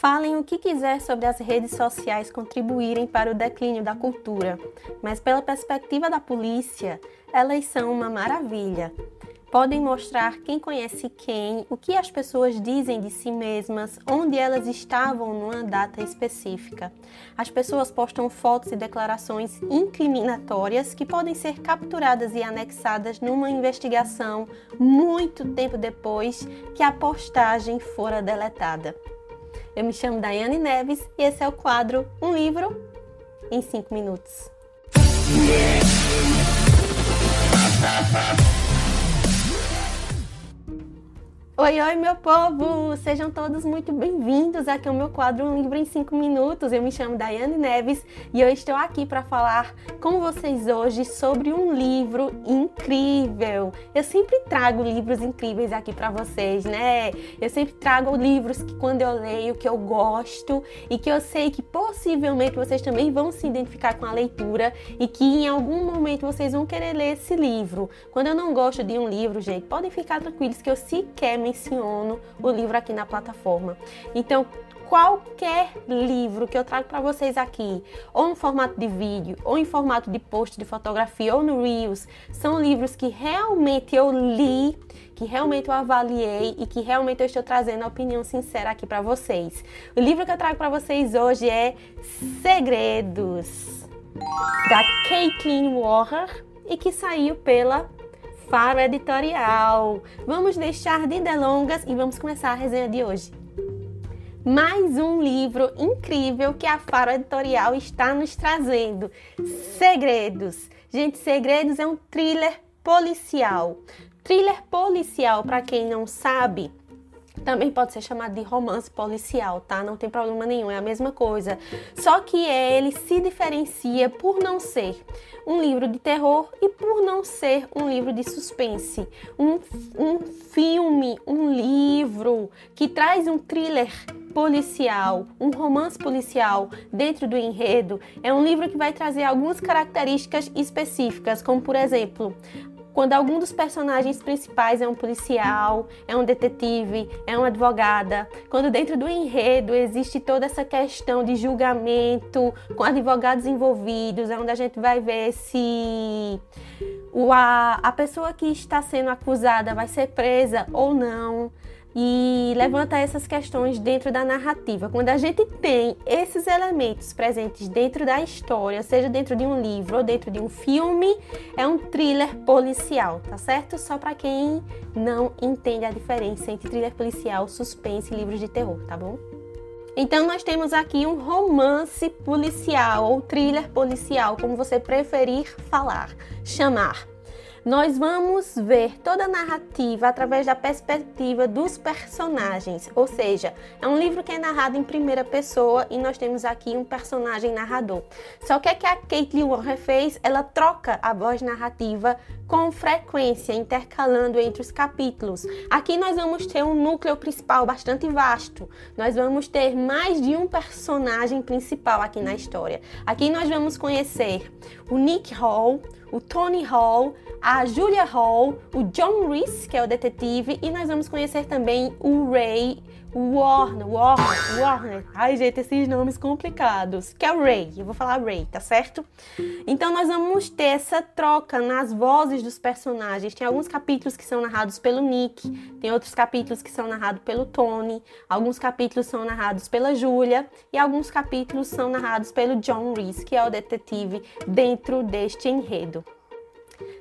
Falem o que quiser sobre as redes sociais contribuírem para o declínio da cultura, mas pela perspectiva da polícia, elas são uma maravilha. Podem mostrar quem conhece quem, o que as pessoas dizem de si mesmas, onde elas estavam numa data específica. As pessoas postam fotos e declarações incriminatórias que podem ser capturadas e anexadas numa investigação muito tempo depois que a postagem fora deletada. Eu me chamo Daiane Neves e esse é o quadro Um Livro em 5 Minutos. Oi, oi, meu povo! Sejam todos muito bem-vindos aqui ao meu quadro Um Livro em 5 Minutos. Eu me chamo Daiane Neves e eu estou aqui para falar com vocês hoje sobre um livro incrível. Eu sempre trago livros incríveis aqui para vocês, né? Eu sempre trago livros que quando eu leio, que eu gosto e que eu sei que possivelmente vocês também vão se identificar com a leitura e que em algum momento vocês vão querer ler esse livro. Quando eu não gosto de um livro, gente, podem ficar tranquilos que eu sequer me menciono o livro aqui na plataforma. Então, qualquer livro que eu trago para vocês aqui, ou no formato de vídeo, ou em formato de post de fotografia, ou no Reels, são livros que realmente eu li, que realmente eu avaliei e que realmente eu estou trazendo a opinião sincera aqui para vocês. O livro que eu trago para vocês hoje é Segredos, da Caitlin Warrer e que saiu pela Faro Editorial. Vamos deixar de delongas e vamos começar a resenha de hoje. Mais um livro incrível que a Faro Editorial está nos trazendo. Segredos. Gente, Segredos é um thriller policial. Thriller policial, para quem não sabe, também pode ser chamado de romance policial, tá? Não tem problema nenhum, é a mesma coisa. Só que ele se diferencia por não ser um livro de terror e por não ser um livro de suspense. Um, um filme, um livro que traz um thriller policial, um romance policial dentro do enredo, é um livro que vai trazer algumas características específicas, como por exemplo, quando algum dos personagens principais é um policial, é um detetive, é uma advogada, quando dentro do enredo existe toda essa questão de julgamento com advogados envolvidos, é onde a gente vai ver se a, a pessoa que está sendo acusada vai ser presa ou não e levanta essas questões dentro da narrativa. Quando a gente tem esses elementos presentes dentro da história, seja dentro de um livro ou dentro de um filme, é um thriller policial, tá certo? Só para quem não entende a diferença entre thriller policial, suspense e livros de terror, tá bom? Então nós temos aqui um romance policial ou thriller policial, como você preferir falar, chamar nós vamos ver toda a narrativa através da perspectiva dos personagens, ou seja, é um livro que é narrado em primeira pessoa e nós temos aqui um personagem narrador. Só que o que a Caitlin Warren fez, ela troca a voz narrativa com frequência, intercalando entre os capítulos. Aqui nós vamos ter um núcleo principal bastante vasto. Nós vamos ter mais de um personagem principal aqui na história. Aqui nós vamos conhecer o Nick Hall, o Tony Hall, a Julia Hall, o John Reese, que é o detetive, e nós vamos conhecer também o Ray Warner, Warner, Warner. Ai, gente, esses nomes complicados. Que é o Ray. Eu vou falar Ray, tá certo? Então nós vamos ter essa troca nas vozes dos personagens. Tem alguns capítulos que são narrados pelo Nick, tem outros capítulos que são narrados pelo Tony, alguns capítulos são narrados pela Julia e alguns capítulos são narrados pelo John Reese, que é o detetive dentro deste enredo.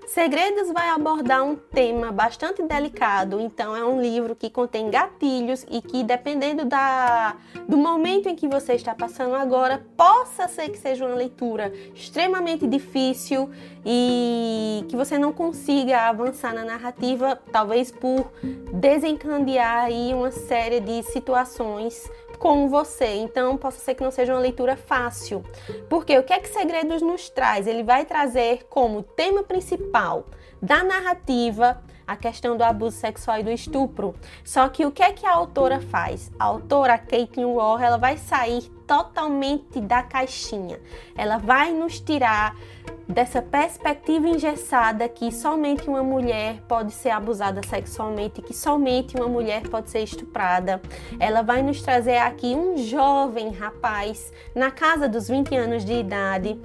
Segredos vai abordar um tema bastante delicado, então é um livro que contém gatilhos e que, dependendo da, do momento em que você está passando agora, possa ser que seja uma leitura extremamente difícil e que você não consiga avançar na narrativa, talvez por desencadear aí uma série de situações com você. Então, possa ser que não seja uma leitura fácil. Porque o que é que Segredos nos traz? Ele vai trazer como tema principal da narrativa a questão do abuso sexual e do estupro. Só que o que é que a autora faz? A autora, Caitlin Warren, ela vai sair totalmente da caixinha. Ela vai nos tirar dessa perspectiva engessada que somente uma mulher pode ser abusada sexualmente, que somente uma mulher pode ser estuprada. Ela vai nos trazer aqui um jovem rapaz na casa dos 20 anos de idade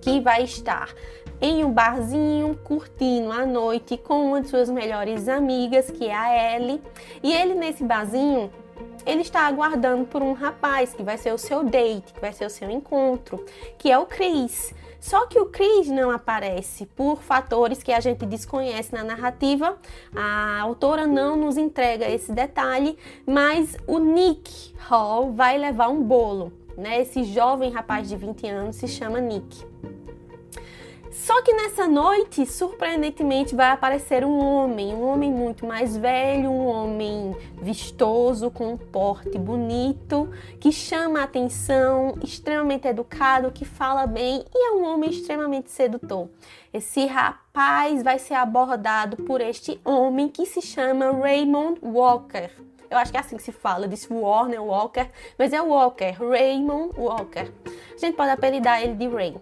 que vai estar em um barzinho, curtindo a noite com uma de suas melhores amigas, que é a Ellie. E ele nesse barzinho, ele está aguardando por um rapaz que vai ser o seu date, que vai ser o seu encontro, que é o Chris. Só que o Chris não aparece por fatores que a gente desconhece na narrativa. A autora não nos entrega esse detalhe, mas o Nick Hall vai levar um bolo. Né? Esse jovem rapaz de 20 anos se chama Nick. Só que nessa noite, surpreendentemente, vai aparecer um homem, um homem muito mais velho, um homem vistoso, com um porte bonito, que chama a atenção, extremamente educado, que fala bem e é um homem extremamente sedutor. Esse rapaz vai ser abordado por este homem que se chama Raymond Walker. Eu acho que é assim que se fala, disse Warner Walker, mas é Walker, Raymond Walker. A gente pode apelidar ele de Ray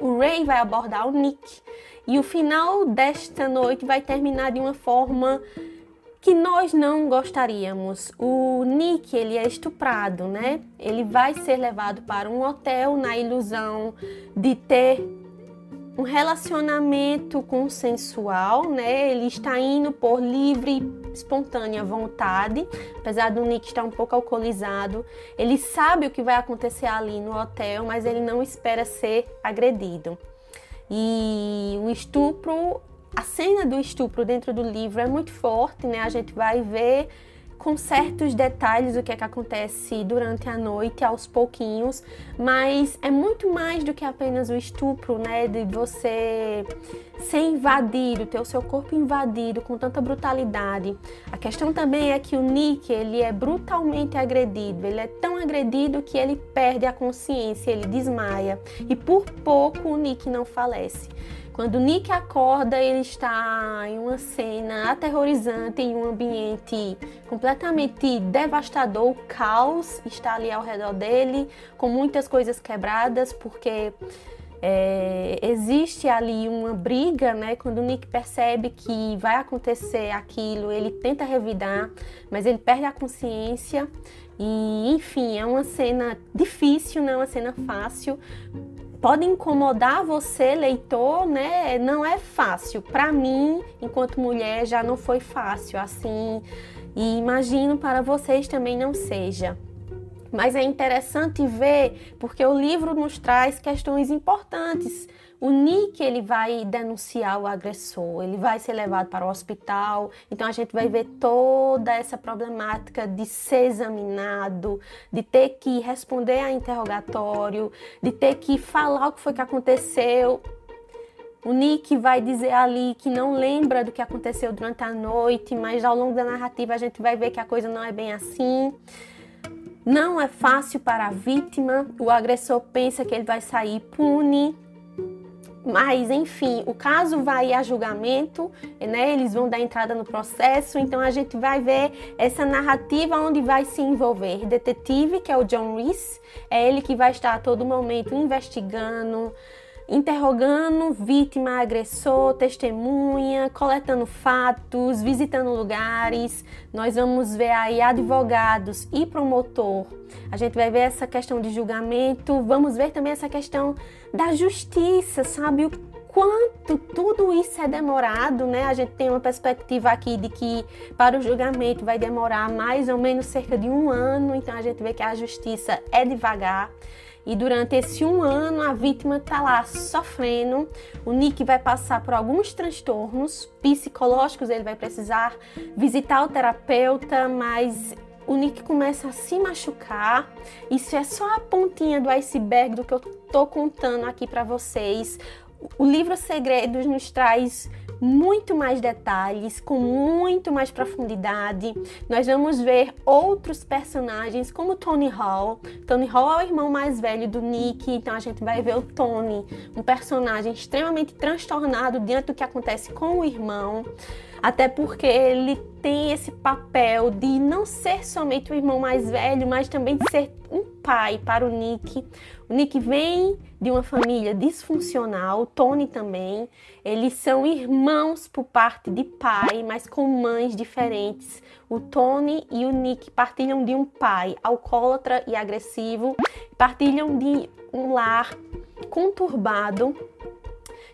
o Ray vai abordar o Nick. E o final desta noite vai terminar de uma forma que nós não gostaríamos. O Nick, ele é estuprado, né? Ele vai ser levado para um hotel na ilusão de ter um relacionamento consensual, né? Ele está indo por livre, espontânea vontade, apesar do Nick estar um pouco alcoolizado. Ele sabe o que vai acontecer ali no hotel, mas ele não espera ser agredido. E o estupro, a cena do estupro dentro do livro é muito forte, né? A gente vai ver com certos detalhes o que é que acontece durante a noite, aos pouquinhos, mas é muito mais do que apenas o estupro, né? De você ser invadido, ter o seu corpo invadido com tanta brutalidade. A questão também é que o Nick, ele é brutalmente agredido, ele é tão agredido que ele perde a consciência, ele desmaia e por pouco o Nick não falece. Quando Nick acorda, ele está em uma cena aterrorizante, em um ambiente completamente devastador. O caos está ali ao redor dele, com muitas coisas quebradas, porque é, existe ali uma briga, né? Quando o Nick percebe que vai acontecer aquilo, ele tenta revidar, mas ele perde a consciência. E enfim, é uma cena difícil, não é uma cena fácil, pode incomodar você, leitor, né? Não é fácil. Para mim, enquanto mulher, já não foi fácil assim, e imagino para vocês também não seja. Mas é interessante ver porque o livro nos traz questões importantes o Nick ele vai denunciar o agressor, ele vai ser levado para o hospital. Então a gente vai ver toda essa problemática de ser examinado, de ter que responder a interrogatório, de ter que falar o que foi que aconteceu. O Nick vai dizer ali que não lembra do que aconteceu durante a noite, mas ao longo da narrativa a gente vai ver que a coisa não é bem assim. Não é fácil para a vítima, o agressor pensa que ele vai sair pune, mas, enfim, o caso vai a julgamento, né? Eles vão dar entrada no processo, então a gente vai ver essa narrativa onde vai se envolver detetive, que é o John Reese, é ele que vai estar a todo momento investigando, interrogando vítima, agressor, testemunha, coletando fatos, visitando lugares. Nós vamos ver aí advogados e promotor. A gente vai ver essa questão de julgamento, vamos ver também essa questão da justiça, sabe? O quanto tudo isso é demorado, né? A gente tem uma perspectiva aqui de que para o julgamento vai demorar mais ou menos cerca de um ano, então a gente vê que a justiça é devagar. E durante esse um ano, a vítima está lá sofrendo. O Nick vai passar por alguns transtornos psicológicos, ele vai precisar visitar o terapeuta, mas o Nick começa a se machucar. Isso é só a pontinha do iceberg do que eu tô contando aqui para vocês. O livro Segredos nos traz muito mais detalhes, com muito mais profundidade. Nós vamos ver outros personagens, como Tony Hall. Tony Hall é o irmão mais velho do Nick, então a gente vai ver o Tony, um personagem extremamente transtornado diante do que acontece com o irmão até porque ele tem esse papel de não ser somente o irmão mais velho, mas também de ser um pai para o Nick. O Nick vem de uma família disfuncional, o Tony também. Eles são irmãos por parte de pai, mas com mães diferentes. O Tony e o Nick partilham de um pai alcoólatra e agressivo, partilham de um lar conturbado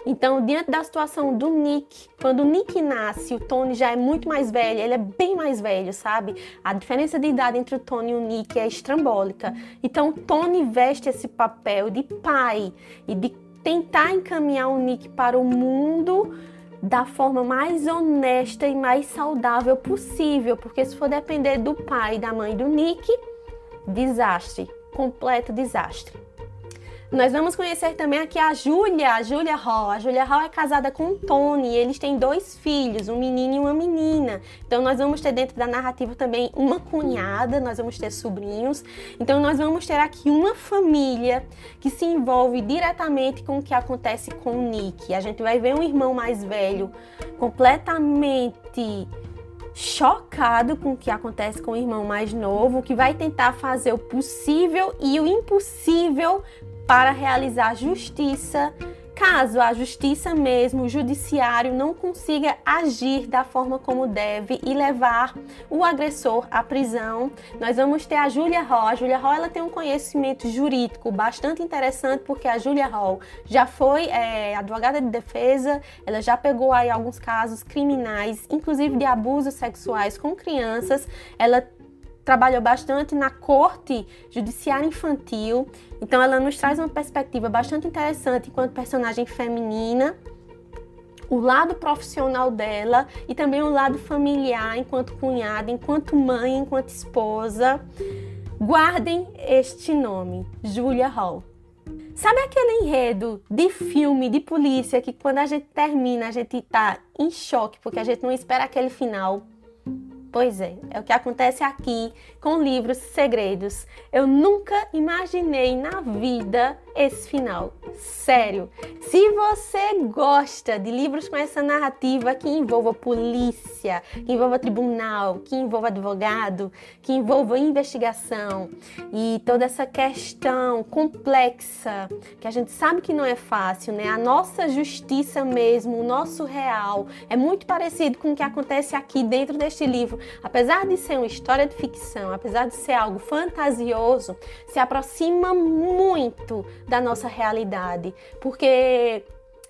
então, diante da situação do Nick, quando o Nick nasce, o Tony já é muito mais velho, ele é bem mais velho, sabe? A diferença de idade entre o Tony e o Nick é estrambólica. Então, o Tony veste esse papel de pai e de tentar encaminhar o Nick para o mundo da forma mais honesta e mais saudável possível, porque se for depender do pai e da mãe do Nick, desastre, completo desastre. Nós vamos conhecer também aqui a Júlia, a Júlia Hall. A Júlia Hall é casada com o Tony, eles têm dois filhos, um menino e uma menina. Então nós vamos ter dentro da narrativa também uma cunhada, nós vamos ter sobrinhos. Então nós vamos ter aqui uma família que se envolve diretamente com o que acontece com o Nick. A gente vai ver um irmão mais velho completamente chocado com o que acontece com o irmão mais novo, que vai tentar fazer o possível e o impossível para realizar justiça, caso a justiça mesmo, o judiciário não consiga agir da forma como deve e levar o agressor à prisão. Nós vamos ter a Julia Hall. A Julia Hall ela tem um conhecimento jurídico bastante interessante porque a Julia Hall já foi é, advogada de defesa, ela já pegou aí alguns casos criminais, inclusive de abusos sexuais com crianças. Ela trabalhou bastante na corte judiciária infantil, então ela nos traz uma perspectiva bastante interessante enquanto personagem feminina, o lado profissional dela e também o lado familiar, enquanto cunhada, enquanto mãe, enquanto esposa. Guardem este nome, Julia Hall. Sabe aquele enredo de filme de polícia que quando a gente termina a gente tá em choque porque a gente não espera aquele final? Pois é, é o que acontece aqui com livros segredos. Eu nunca imaginei na vida esse final. Sério. Se você gosta de livros com essa narrativa que envolva polícia, que envolva tribunal, que envolva advogado, que envolva investigação e toda essa questão complexa, que a gente sabe que não é fácil, né? A nossa justiça mesmo, o nosso real, é muito parecido com o que acontece aqui dentro deste livro apesar de ser uma história de ficção, apesar de ser algo fantasioso, se aproxima muito da nossa realidade, porque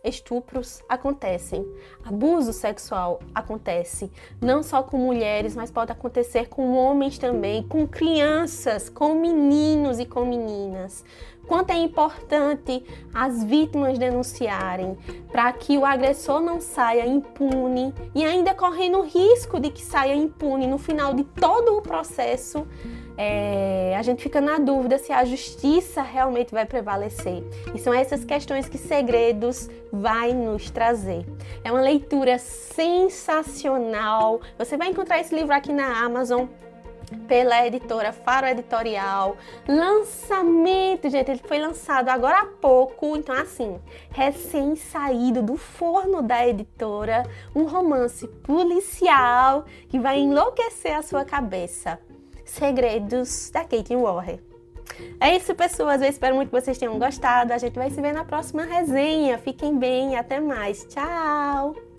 estupros acontecem, abuso sexual acontece, não só com mulheres, mas pode acontecer com homens também, com crianças, com meninos e com meninas quanto é importante as vítimas denunciarem para que o agressor não saia impune e ainda correndo o risco de que saia impune no final de todo o processo. É, a gente fica na dúvida se a justiça realmente vai prevalecer. E são essas questões que Segredos vai nos trazer. É uma leitura sensacional. Você vai encontrar esse livro aqui na Amazon pela editora Faro Editorial. Lançamento, gente, ele foi lançado agora há pouco, então assim, recém saído do forno da editora, um romance policial que vai enlouquecer a sua cabeça. Segredos da Kate Warren. É isso, pessoas. Eu espero muito que vocês tenham gostado. A gente vai se ver na próxima resenha. Fiquem bem, até mais. Tchau!